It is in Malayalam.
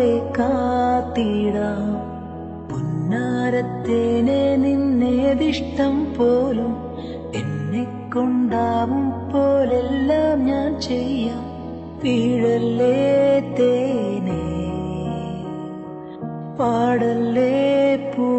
പോലെ കാത്തിടാം. പൊന്നാരത്തേനെ നിന്നേതിഷ്ടം പോലും എന്നെ കൊണ്ടാവും പോലെല്ലാം ഞാൻ ചെയ്യാം. വീഴല്ലേ തേനേ? പാടല്ലേ പൂ